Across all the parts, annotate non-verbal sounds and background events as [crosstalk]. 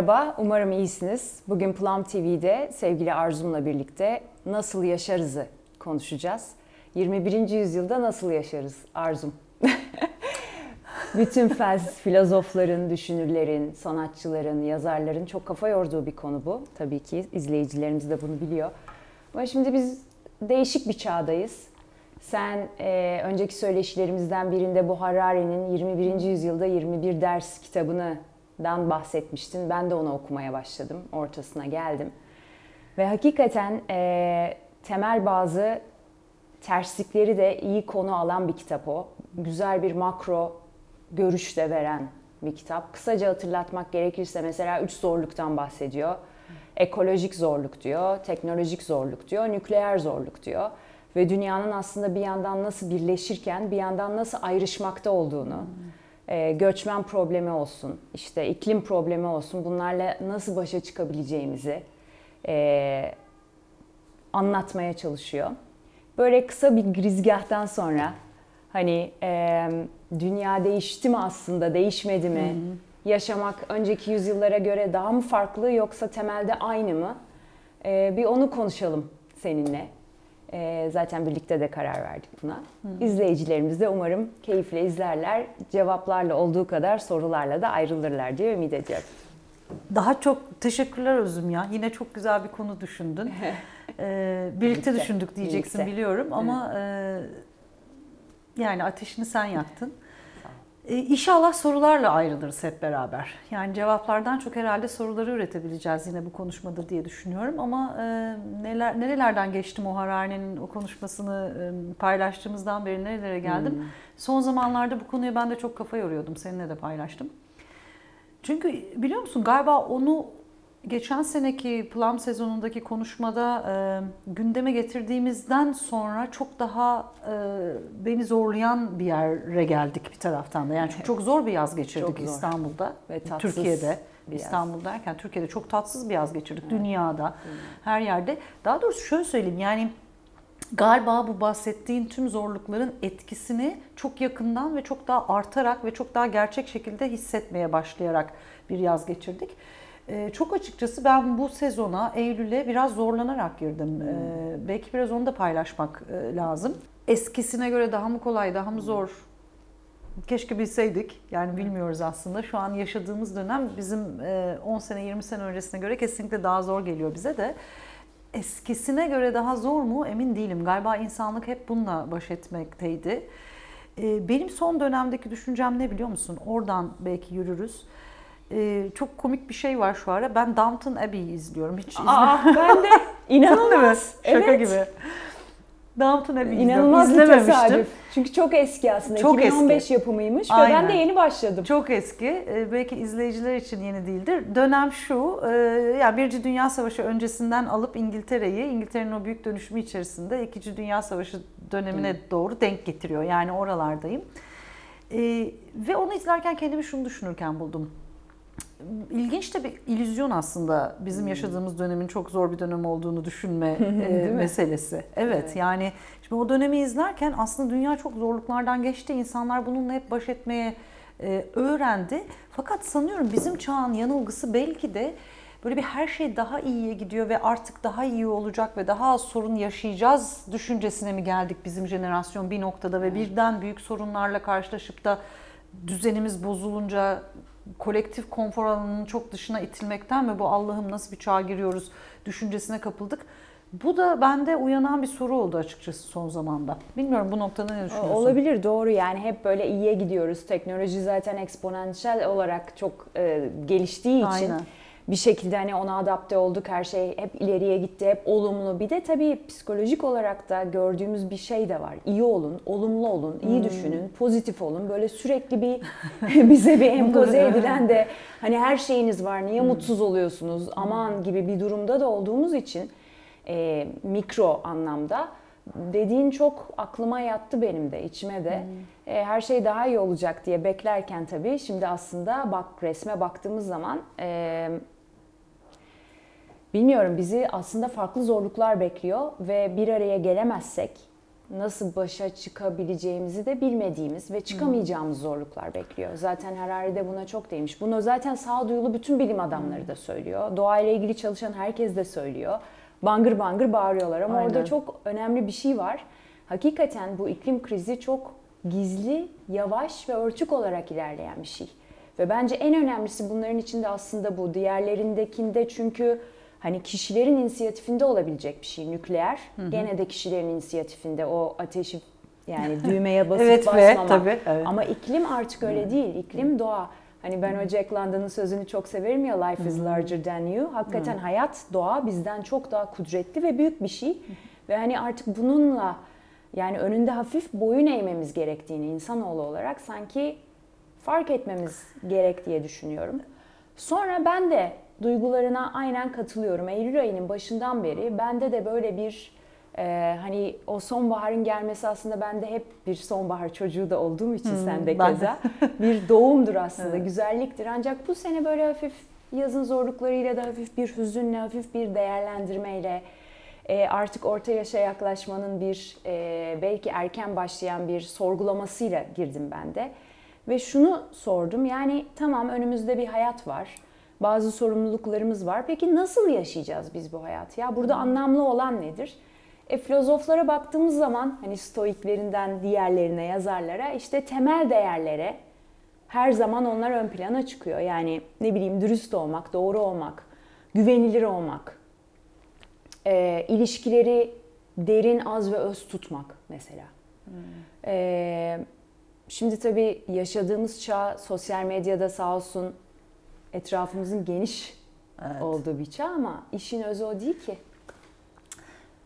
Merhaba, umarım iyisiniz. Bugün Plum TV'de sevgili Arzum'la birlikte nasıl yaşarızı konuşacağız. 21. yüzyılda nasıl yaşarız Arzum? [laughs] Bütün fels, filozofların, düşünürlerin, sanatçıların, yazarların çok kafa yorduğu bir konu bu. Tabii ki izleyicilerimiz de bunu biliyor. Ama şimdi biz değişik bir çağdayız. Sen e, önceki söyleşilerimizden birinde bu Harari'nin 21. yüzyılda 21 ders kitabını dan bahsetmiştin. Ben de onu okumaya başladım. Ortasına geldim. Ve hakikaten e, temel bazı terslikleri de iyi konu alan bir kitap o. Güzel bir makro görüş de veren bir kitap. Kısaca hatırlatmak gerekirse mesela üç zorluktan bahsediyor. Ekolojik zorluk diyor, teknolojik zorluk diyor, nükleer zorluk diyor. Ve dünyanın aslında bir yandan nasıl birleşirken bir yandan nasıl ayrışmakta olduğunu, göçmen problemi olsun, işte iklim problemi olsun bunlarla nasıl başa çıkabileceğimizi e, anlatmaya çalışıyor. Böyle kısa bir girizgahtan sonra hani e, dünya değişti mi aslında, değişmedi mi? Hı hı. Yaşamak önceki yüzyıllara göre daha mı farklı yoksa temelde aynı mı? E, bir onu konuşalım seninle. E, zaten birlikte de karar verdik buna. Hı. İzleyicilerimiz de umarım keyifle izlerler. Cevaplarla olduğu kadar sorularla da ayrılırlar diye ümit ediyorum. Daha çok teşekkürler Özüm ya. Yine çok güzel bir konu düşündün. [laughs] ee, birlikte, birlikte düşündük diyeceksin birlikte. biliyorum ama e, yani ateşini sen yaktın. E, inşallah sorularla ayrılırız hep beraber. Yani cevaplardan çok herhalde soruları üretebileceğiz yine bu konuşmada diye düşünüyorum. Ama e, neler nerelerden geçtim o Harari'nin o konuşmasını e, paylaştığımızdan beri nerelere geldim. Hmm. Son zamanlarda bu konuya ben de çok kafa yoruyordum. Seninle de paylaştım. Çünkü biliyor musun galiba onu geçen seneki Plum sezonundaki konuşmada e, gündeme getirdiğimizden sonra çok daha e, beni zorlayan bir yere geldik bir taraftan da. Yani çok, çok zor bir yaz geçirdik çok İstanbul'da ve Türkiye'de. İstanbul derken Türkiye'de çok tatsız bir yaz geçirdik. Evet. Dünyada, hmm. her yerde. Daha doğrusu şöyle söyleyeyim yani galiba bu bahsettiğin tüm zorlukların etkisini çok yakından ve çok daha artarak ve çok daha gerçek şekilde hissetmeye başlayarak bir yaz geçirdik. Ee, çok açıkçası ben bu sezona, Eylül'e biraz zorlanarak girdim. Ee, belki biraz onu da paylaşmak e, lazım. Eskisine göre daha mı kolay, daha mı zor? Keşke bilseydik. Yani bilmiyoruz aslında. Şu an yaşadığımız dönem bizim 10 e, sene, 20 sene öncesine göre kesinlikle daha zor geliyor bize de. Eskisine göre daha zor mu emin değilim. Galiba insanlık hep bununla baş etmekteydi. Ee, benim son dönemdeki düşüncem ne biliyor musun? Oradan belki yürürüz e, çok komik bir şey var şu ara. Ben Downton Abbey'i izliyorum. Hiç Aa, [laughs] ben de [laughs] inanılmaz. Şaka evet. gibi. Downton Abbey İnanılmaz bir tesadüf. Çünkü çok eski aslında. Çok 2015 eski. yapımıymış Aynen. ve ben de yeni başladım. Çok eski. Ee, belki izleyiciler için yeni değildir. Dönem şu, e, yani Birinci Dünya Savaşı öncesinden alıp İngiltere'yi, İngiltere'nin o büyük dönüşümü içerisinde İkinci Dünya Savaşı dönemine hmm. doğru denk getiriyor. Yani oralardayım. E, ve onu izlerken kendimi şunu düşünürken buldum ilginç de bir illüzyon aslında bizim hmm. yaşadığımız dönemin çok zor bir dönem olduğunu düşünme [laughs] e, meselesi. Evet, evet yani şimdi o dönemi izlerken aslında dünya çok zorluklardan geçti. İnsanlar bununla hep baş etmeye e, öğrendi. Fakat sanıyorum bizim çağın yanılgısı belki de böyle bir her şey daha iyiye gidiyor ve artık daha iyi olacak ve daha az sorun yaşayacağız düşüncesine mi geldik bizim jenerasyon bir noktada ve birden büyük sorunlarla karşılaşıp da düzenimiz bozulunca kolektif konfor alanının çok dışına itilmekten mi bu Allah'ım nasıl bir çağa giriyoruz düşüncesine kapıldık. Bu da bende uyanan bir soru oldu açıkçası son zamanda. Bilmiyorum bu noktada ne düşünüyorsun? Olabilir doğru yani hep böyle iyiye gidiyoruz. Teknoloji zaten eksponansiyel olarak çok e, geliştiği için Aynen bir şekilde hani ona adapte olduk. Her şey hep ileriye gitti, hep olumlu. Bir de tabii psikolojik olarak da gördüğümüz bir şey de var. İyi olun, olumlu olun, iyi hmm. düşünün, pozitif olun. Böyle sürekli bir [laughs] bize bir empoze edilen de hani her şeyiniz var, niye hmm. mutsuz oluyorsunuz, aman gibi bir durumda da olduğumuz için e, mikro anlamda dediğin çok aklıma yattı benim de içime de. Hmm. E, her şey daha iyi olacak diye beklerken tabii şimdi aslında bak resme baktığımız zaman e, bilmiyorum bizi aslında farklı zorluklar bekliyor ve bir araya gelemezsek nasıl başa çıkabileceğimizi de bilmediğimiz ve çıkamayacağımız zorluklar bekliyor. Zaten Harari de buna çok değmiş. Bunu zaten sağduyulu bütün bilim adamları da söylüyor. Doğayla ilgili çalışan herkes de söylüyor. Bangır bangır bağırıyorlar ama Aynen. orada çok önemli bir şey var. Hakikaten bu iklim krizi çok gizli, yavaş ve örtük olarak ilerleyen bir şey. Ve bence en önemlisi bunların içinde aslında bu. Diğerlerindekinde çünkü hani kişilerin inisiyatifinde olabilecek bir şey nükleer. Gene de kişilerin inisiyatifinde o ateşi yani [laughs] düğmeye basıp Evet ve basmama. tabii, evet. Ama iklim artık öyle değil. İklim doğa. Hani ben o Jack London'ın sözünü çok severim ya Life is larger than you. Hakikaten hayat, doğa bizden çok daha kudretli ve büyük bir şey. Ve hani artık bununla yani önünde hafif boyun eğmemiz gerektiğini insanoğlu olarak sanki fark etmemiz gerek diye düşünüyorum. Sonra ben de duygularına aynen katılıyorum. Eylül ayının başından beri bende de böyle bir e, hani o sonbaharın gelmesi aslında bende hep bir sonbahar çocuğu da olduğum için sende ben de. keza bir doğumdur aslında, Evet. güzelliktir. Ancak bu sene böyle hafif yazın zorluklarıyla da hafif bir hüzünle, hafif bir değerlendirmeyle e, artık orta yaşa yaklaşmanın bir e, belki erken başlayan bir sorgulamasıyla girdim ben de. Ve şunu sordum yani tamam önümüzde bir hayat var. Bazı sorumluluklarımız var. Peki nasıl yaşayacağız biz bu hayatı? Ya burada anlamlı olan nedir? E, filozoflara baktığımız zaman hani stoiklerinden diğerlerine, yazarlara işte temel değerlere her zaman onlar ön plana çıkıyor. Yani ne bileyim dürüst olmak, doğru olmak, güvenilir olmak, e, ilişkileri derin, az ve öz tutmak mesela. E, şimdi tabii yaşadığımız çağ sosyal medyada sağ olsun etrafımızın geniş Evet. olduğu bir çağ ama işin özü o değil ki.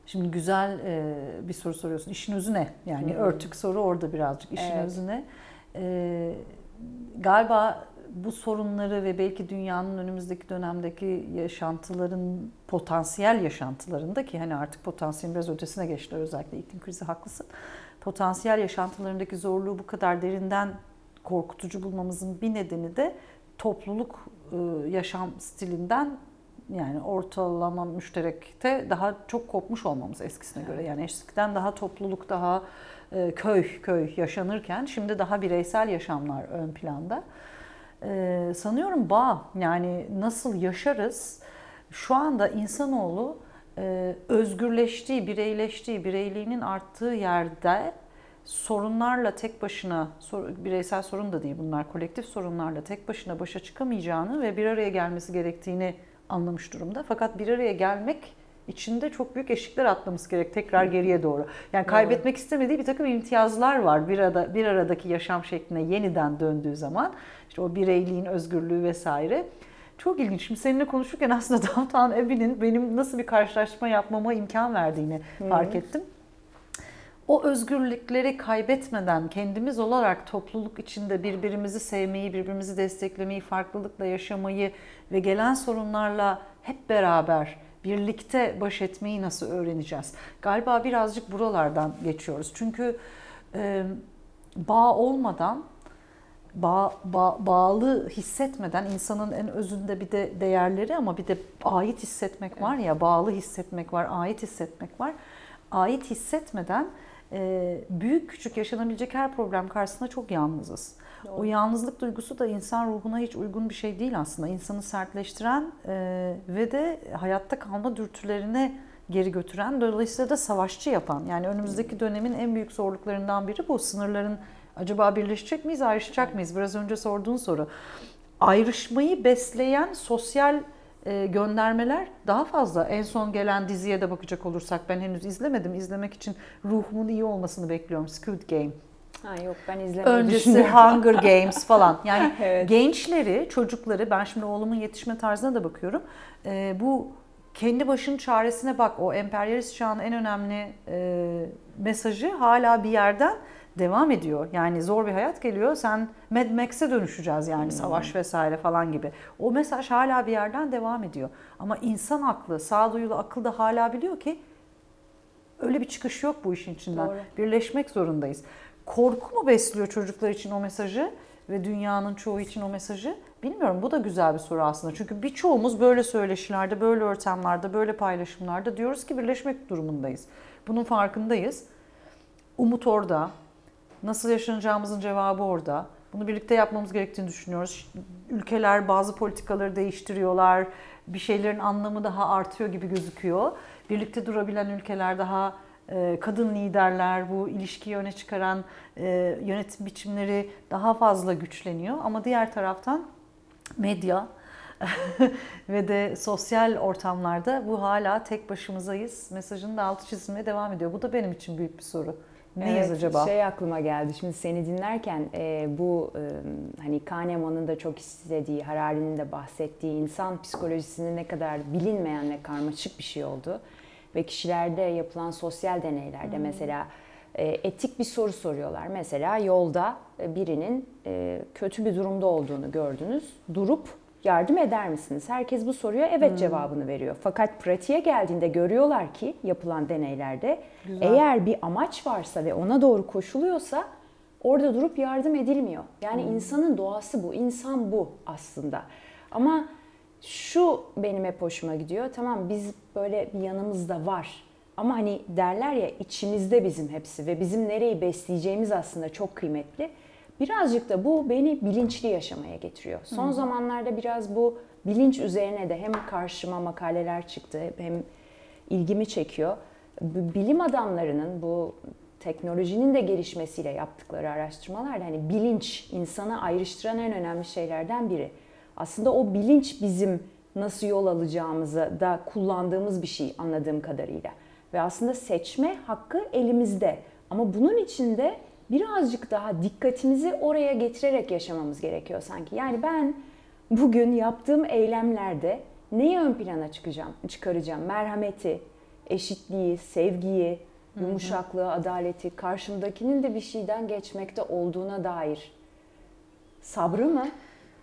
Şimdi güzel e, bir soru soruyorsun. İşin özü ne? Yani Hı. örtük soru orada birazcık. İşin Evet. özü ne? E, galiba bu sorunları ve belki dünyanın önümüzdeki dönemdeki yaşantıların potansiyel yaşantılarında ki hani artık potansiyelin biraz ötesine geçtiler özellikle iklim krizi haklısın. Potansiyel yaşantılarındaki zorluğu bu kadar derinden korkutucu bulmamızın bir nedeni de topluluk yaşam stilinden yani ortalama müşterekte daha çok kopmuş olmamız eskisine göre. Yani eskiden daha topluluk, daha e, köy köy yaşanırken şimdi daha bireysel yaşamlar ön planda. E, sanıyorum bağ yani nasıl yaşarız? Şu anda insanoğlu e, özgürleştiği, bireyleştiği, bireyliğinin arttığı yerde sorunlarla tek başına, bireysel sorun da değil bunlar, kolektif sorunlarla tek başına başa çıkamayacağını ve bir araya gelmesi gerektiğini anlamış durumda. Fakat bir araya gelmek için de çok büyük eşikler atlaması gerek tekrar geriye doğru. Yani kaybetmek istemediği bir takım imtiyazlar var bir arada bir aradaki yaşam şekline yeniden döndüğü zaman. İşte o bireyliğin özgürlüğü vesaire. Çok ilginç. Şimdi seninle konuşurken aslında [laughs] Downton Abbey'nin benim nasıl bir karşılaşma yapmama imkan verdiğini fark ettim. O özgürlükleri kaybetmeden kendimiz olarak topluluk içinde birbirimizi sevmeyi, birbirimizi desteklemeyi, farklılıkla yaşamayı ve gelen sorunlarla hep beraber birlikte baş etmeyi nasıl öğreneceğiz? Galiba birazcık buralardan geçiyoruz. Çünkü e, bağ olmadan bağ, bağ- bağlı hissetmeden insanın en özünde bir de değerleri ama bir de ait hissetmek var ya bağlı hissetmek var, ait hissetmek var. Ait hissetmeden büyük küçük yaşanabilecek her problem karşısında çok yalnızız. O yalnızlık duygusu da insan ruhuna hiç uygun bir şey değil aslında. İnsanı sertleştiren e, ve de hayatta kalma dürtülerine geri götüren, dolayısıyla da savaşçı yapan. Yani önümüzdeki dönemin en büyük zorluklarından biri bu. Sınırların acaba birleşecek miyiz, ayrışacak mıyız? Biraz önce sorduğun soru. Ayrışmayı besleyen sosyal e, göndermeler daha fazla. En son gelen diziye de bakacak olursak ben henüz izlemedim. İzlemek için ruhumun iyi olmasını bekliyorum. Squid Game. Ha yok ben izlemeyi Öncesi. Hunger Games falan. [laughs] Yani Evet. gençleri, çocukları ben şimdi oğlumun yetişme tarzına da bakıyorum. Ee, bu kendi başının çaresine bak. O emperyalist çağın en önemli e, mesajı hala bir yerden devam ediyor. Yani zor bir hayat geliyor. Sen Mad Max'e dönüşeceğiz yani savaş vesaire falan gibi. O mesaj hala bir yerden devam ediyor. Ama insan aklı, sağduyulu akıl da hala biliyor ki öyle bir çıkış yok bu işin içinden. Doğru. Birleşmek zorundayız. Korku mu besliyor çocuklar için o mesajı ve dünyanın çoğu için o mesajı? Bilmiyorum bu da güzel bir soru aslında. Çünkü birçoğumuz böyle söyleşilerde, böyle ortamlarda, böyle paylaşımlarda diyoruz ki birleşmek durumundayız. Bunun farkındayız. umut orada. Nasıl yaşanacağımızın cevabı orada. Bunu birlikte yapmamız gerektiğini düşünüyoruz. Ülkeler bazı politikaları değiştiriyorlar. Bir şeylerin anlamı daha artıyor gibi gözüküyor. Birlikte durabilen ülkeler daha e, kadın liderler, bu ilişkiyi öne çıkaran e, yönetim biçimleri daha fazla güçleniyor. Ama diğer taraftan medya [laughs] ve de sosyal ortamlarda bu hala tek başımızayız mesajının da altı çizilmeye devam ediyor. Bu da benim için büyük bir soru. Neyiz Evet, acaba? Şey aklıma geldi. Şimdi seni dinlerken e, bu e, hani Kahneman'ın da çok istediği, Harari'nin de bahsettiği insan psikolojisinin ne kadar bilinmeyen ve karmaşık bir şey oldu. Ve kişilerde yapılan sosyal deneylerde mesela e, etik bir soru soruyorlar. Mesela yolda e, birinin e, kötü bir durumda olduğunu gördünüz. Durup yardım eder misiniz? Herkes bu soruya evet cevabını veriyor. Fakat pratiğe geldiğinde görüyorlar ki yapılan deneylerde Güzel. eğer bir amaç varsa ve ona doğru koşuluyorsa orada durup yardım edilmiyor. Yani insanın doğası bu, insan bu aslında. Ama şu benim hep hoşuma gidiyor. Tamam biz böyle bir yanımızda var. Ama hani derler ya içimizde bizim hepsi ve bizim nereyi besleyeceğimiz aslında çok kıymetli. Birazcık da bu beni bilinçli yaşamaya getiriyor. Son zamanlarda biraz bu bilinç üzerine de hem karşıma makaleler çıktı hem ilgimi çekiyor. Bilim adamlarının bu teknolojinin de gelişmesiyle yaptıkları araştırmalarda hani bilinç insanı ayrıştıran en önemli şeylerden biri. Aslında o bilinç bizim nasıl yol alacağımızı da kullandığımız bir şey anladığım kadarıyla. Ve aslında seçme hakkı elimizde. Ama bunun için de birazcık daha dikkatimizi oraya getirerek yaşamamız gerekiyor sanki. Yani ben bugün yaptığım eylemlerde neyi ön plana çıkacağım, çıkaracağım? Merhameti, eşitliği, sevgiyi, yumuşaklığı, adaleti, karşımdakinin de bir şeyden geçmekte olduğuna dair sabrı mı?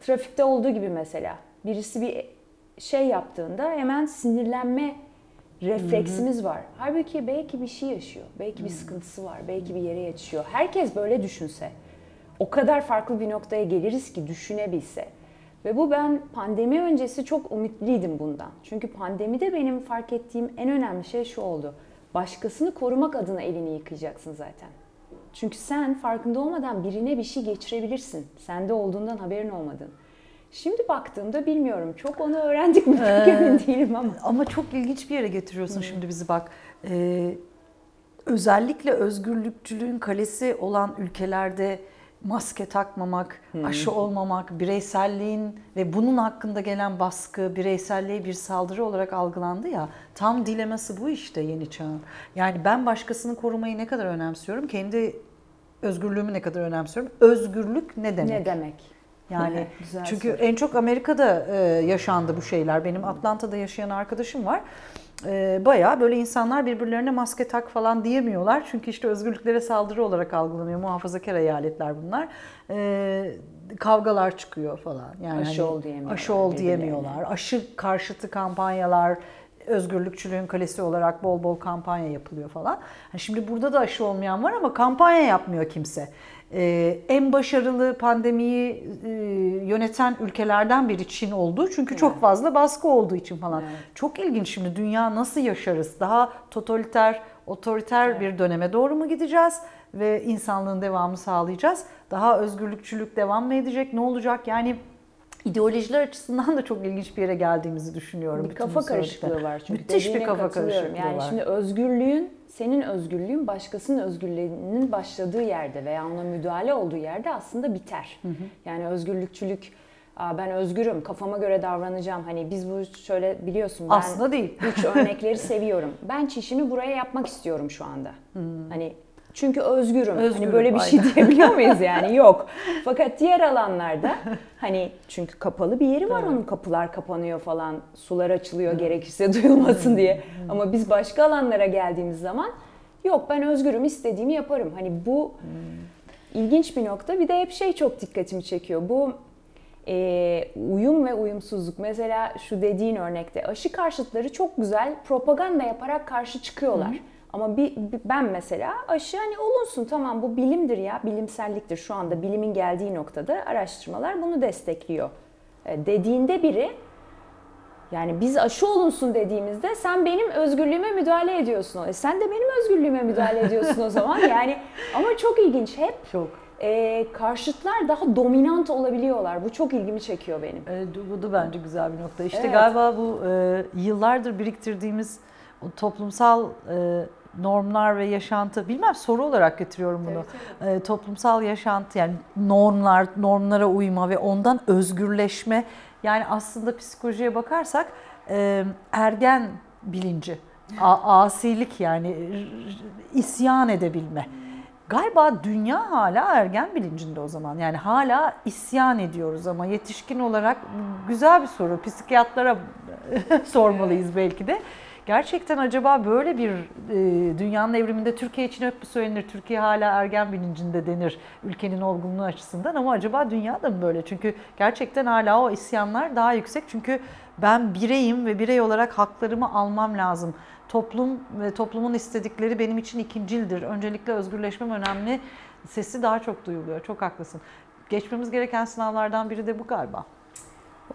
Trafikte olduğu gibi mesela. Birisi bir şey yaptığında hemen sinirlenme refleksimiz var. Halbuki belki bir şey yaşıyor. Belki bir sıkıntısı var. Belki bir yere yetişiyor. Herkes böyle düşünse. O kadar farklı bir noktaya geliriz ki düşünebilse. Ve bu ben pandemi öncesi çok ümitliydim bundan. Çünkü pandemide benim fark ettiğim en önemli şey şu oldu. Başkasını korumak adına elini yıkayacaksın zaten. Çünkü sen farkında olmadan birine bir şey geçirebilirsin. Sende olduğundan haberin olmadığın. Şimdi baktığımda bilmiyorum. Çok onu öğrendik mi Ee, [laughs] emin değilim ama. Ama çok ilginç bir yere getiriyorsun şimdi bizi bak. Ee, özellikle özgürlükçülüğün kalesi olan ülkelerde maske takmamak, aşı olmamak, bireyselliğin ve bunun hakkında gelen baskı, bireyselliğe bir saldırı olarak algılandı ya. Tam dileması bu işte yeni çağın. Yani ben başkasını korumayı ne kadar önemsiyorum, kendi özgürlüğümü ne kadar önemsiyorum. Özgürlük ne demek? Ne demek? Yani Güzel çünkü soru. en çok Amerika'da e, yaşandı bu şeyler. Benim Atlanta'da yaşayan arkadaşım var. E, bayağı böyle insanlar birbirlerine maske tak falan diyemiyorlar. Çünkü işte özgürlüklere saldırı olarak algılanıyor. Muhafazakar eyaletler bunlar. E, kavgalar çıkıyor falan. Yani Aşı hani ol diyemiyorlar Aşı ol diyemiyorlar. Aşı karşıtı kampanyalar özgürlükçülüğün kalesi olarak bol bol kampanya yapılıyor falan. Hani şimdi burada da aşı olmayan var ama kampanya yapmıyor kimse. Ee, en başarılı pandemiyi e, yöneten ülkelerden biri Çin oldu. Çünkü çok Evet. fazla baskı olduğu için falan. Evet. Çok ilginç şimdi dünya nasıl yaşarız? Daha totaliter, otoriter Evet. bir döneme doğru mu gideceğiz? Ve insanlığın devamı sağlayacağız. Daha özgürlükçülük devam mı edecek? Ne olacak? Yani ideolojiler açısından da çok ilginç bir yere geldiğimizi düşünüyorum. Bir kafa karışıklığı var çünkü. Müthiş bir kafa karışıklığı Yani var. şimdi özgürlüğün, senin özgürlüğün başkasının özgürlüğünün başladığı yerde veya ona müdahale olduğu yerde aslında biter. Yani özgürlükçülük, "Aa, ben özgürüm, kafama göre davranacağım. Hani biz bu şöyle biliyorsun ben Aslında değil. uç örnekleri seviyorum. Ben çişimi buraya yapmak istiyorum şu anda. Hani çünkü özgürüm. Özgürüm, hani böyle bir şey diyebiliyor muyuz [laughs] yani? Yok. Fakat diğer alanlarda hani çünkü kapalı bir yeri var onun kapılar kapanıyor falan. Sular açılıyor gerekirse duyulmasın diye. Ama biz başka alanlara geldiğimiz zaman yok ben özgürüm istediğimi yaparım. Hani bu ilginç bir nokta. Bir de hep şey çok dikkatimi çekiyor. Bu e, uyum ve uyumsuzluk. Mesela şu dediğin örnekte aşı karşıtları çok güzel propaganda yaparak karşı çıkıyorlar. Ama bir, bir- ben mesela aşı hani olunsun tamam bu bilimdir ya bilimselliktir şu anda bilimin geldiği noktada araştırmalar bunu destekliyor. E, dediğinde biri Yani biz aşı olunsun dediğimizde sen benim özgürlüğüme müdahale ediyorsun. E sen de benim özgürlüğüme müdahale [laughs] ediyorsun o zaman. Yani ama çok ilginç hep Çok. e, karşıtlar daha dominant olabiliyorlar. Bu çok ilgimi çekiyor benim. Evet, bu da bence güzel bir nokta. İşte Evet. galiba bu e, yıllardır biriktirdiğimiz o toplumsal e, normlar ve yaşantı, bilmem soru olarak getiriyorum bunu. E, toplumsal yaşantı yani normlar, normlara uyma ve ondan özgürleşme. Yani aslında psikolojiye bakarsak e, ergen bilinci, a- asilik yani isyan edebilme. Galiba dünya hala ergen bilincinde o zaman. Yani hala isyan ediyoruz ama yetişkin olarak güzel bir soru. Psikiyatlara [laughs] sormalıyız belki de. Gerçekten acaba böyle bir e, dünyanın evriminde Türkiye için hep bu söylenir. Türkiye hala ergen bilincinde denir ülkenin olgunluğu açısından ama acaba dünya da mı böyle? Çünkü gerçekten hala o isyanlar daha yüksek. Çünkü ben bireyim ve birey olarak haklarımı almam lazım. Toplum ve toplumun istedikleri benim için ikincildir. Öncelikle özgürleşmem önemli. Sesi daha çok duyuluyor. Çok haklısın. Geçmemiz gereken sınavlardan biri de bu galiba.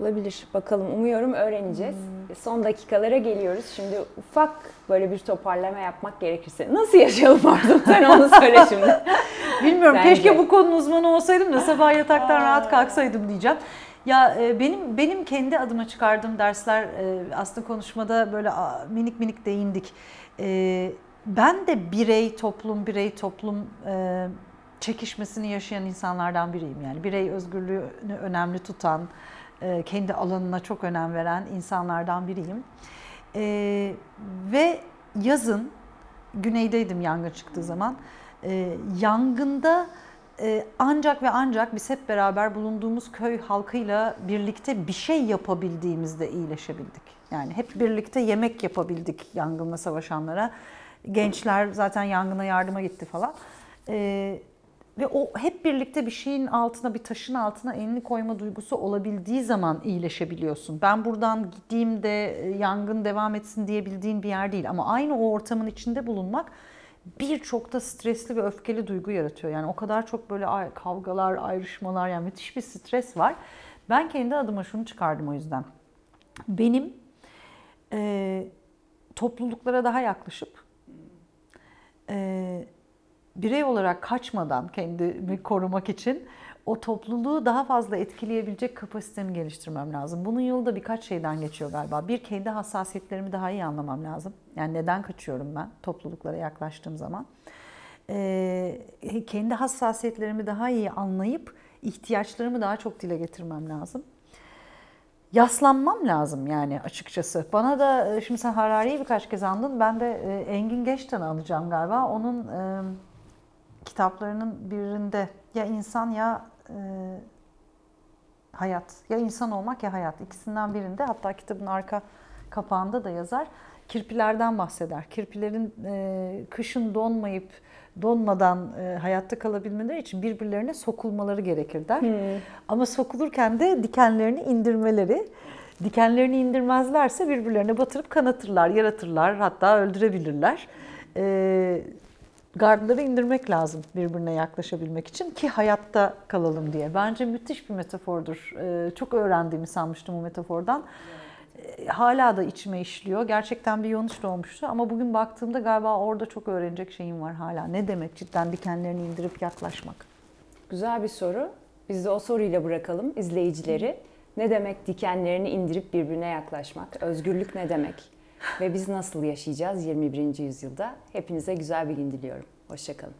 Olabilir. Bakalım umuyorum öğreneceğiz. Son dakikalara geliyoruz. Şimdi ufak böyle bir toparlama yapmak gerekirse. Nasıl yaşayalım Arzu? Sen onu söyle şimdi. [laughs] Bilmiyorum Bence. keşke bu konunun uzmanı olsaydım da sabah yataktan [laughs] rahat kalksaydım diyeceğim. Ya e, benim benim kendi adıma çıkardığım dersler e, aslında konuşmada böyle minik minik değindik. E, Ben de birey toplum birey toplum çekişmesini yaşayan insanlardan biriyim. Yani birey özgürlüğünü önemli tutan, e, kendi alanına çok önem veren insanlardan biriyim. E, Ve yazın güneydeydim yangın çıktığı zaman. E, yangında e, ancak ve ancak biz hep beraber bulunduğumuz köy halkıyla birlikte bir şey yapabildiğimizde iyileşebildik. Yani hep birlikte yemek yapabildik yangınla savaşanlara. Gençler zaten yangına yardıma gitti falan. E, ve o hep birlikte bir şeyin altına, bir taşın altına elini koyma duygusu olabildiği zaman iyileşebiliyorsun. Ben buradan gideyim de e, yangın devam etsin diyebildiğin bir yer değil. Ama aynı o ortamın içinde bulunmak birçok da stresli ve öfkeli duygu yaratıyor. Yani o kadar çok böyle kavgalar, ayrışmalar yani müthiş bir stres var. Ben kendi adıma şunu çıkardım o yüzden. Benim e, topluluklara daha yaklaşıp e, birey olarak kaçmadan kendimi korumak için o topluluğu daha fazla etkileyebilecek kapasitemi geliştirmem lazım. Bunun yolu da birkaç şeyden geçiyor galiba. Bir, kendi hassasiyetlerimi daha iyi anlamam lazım. Yani neden kaçıyorum ben topluluklara yaklaştığım zaman. Ee, kendi hassasiyetlerimi daha iyi anlayıp ihtiyaçlarımı daha çok dile getirmem lazım. Yaslanmam lazım yani açıkçası. Bana da e, şimdi sen Harari'yi birkaç kez andın. Ben de e, Engin Geçten alacağım galiba. Onun e, kitaplarının birinde ya insan ya e, hayat. Ya insan olmak ya hayat. İkisinden birinde hatta kitabın arka kapağında da yazar. Kirpilerden bahseder. Kirpilerin e, kışın donmayıp donmadan e, hayatta kalabilmeleri için birbirlerine sokulmaları gerekir der. Ama sokulurken de dikenlerini indirmeleri. Dikenlerini indirmezlerse birbirlerine batırıp kanatırlar, yaratırlar, hatta öldürebilirler. E, gardları indirmek lazım birbirine yaklaşabilmek için ki hayatta kalalım diye. Bence müthiş bir metafordur. Ee, çok öğrendiğimi sanmıştım o metafordan. Ee, hala da içime işliyor. Gerçekten bir yanlış olmuştu ama bugün baktığımda galiba orada çok öğrenecek şeyim var hala. Ne demek cidden dikenlerini indirip yaklaşmak? Güzel bir soru. Biz de o soruyla bırakalım izleyicileri. Ne demek dikenlerini indirip birbirine yaklaşmak? Özgürlük ne demek? Ve biz nasıl yaşayacağız 21. yüzyılda? Hepinize güzel bir gün diliyorum. Hoşçakalın.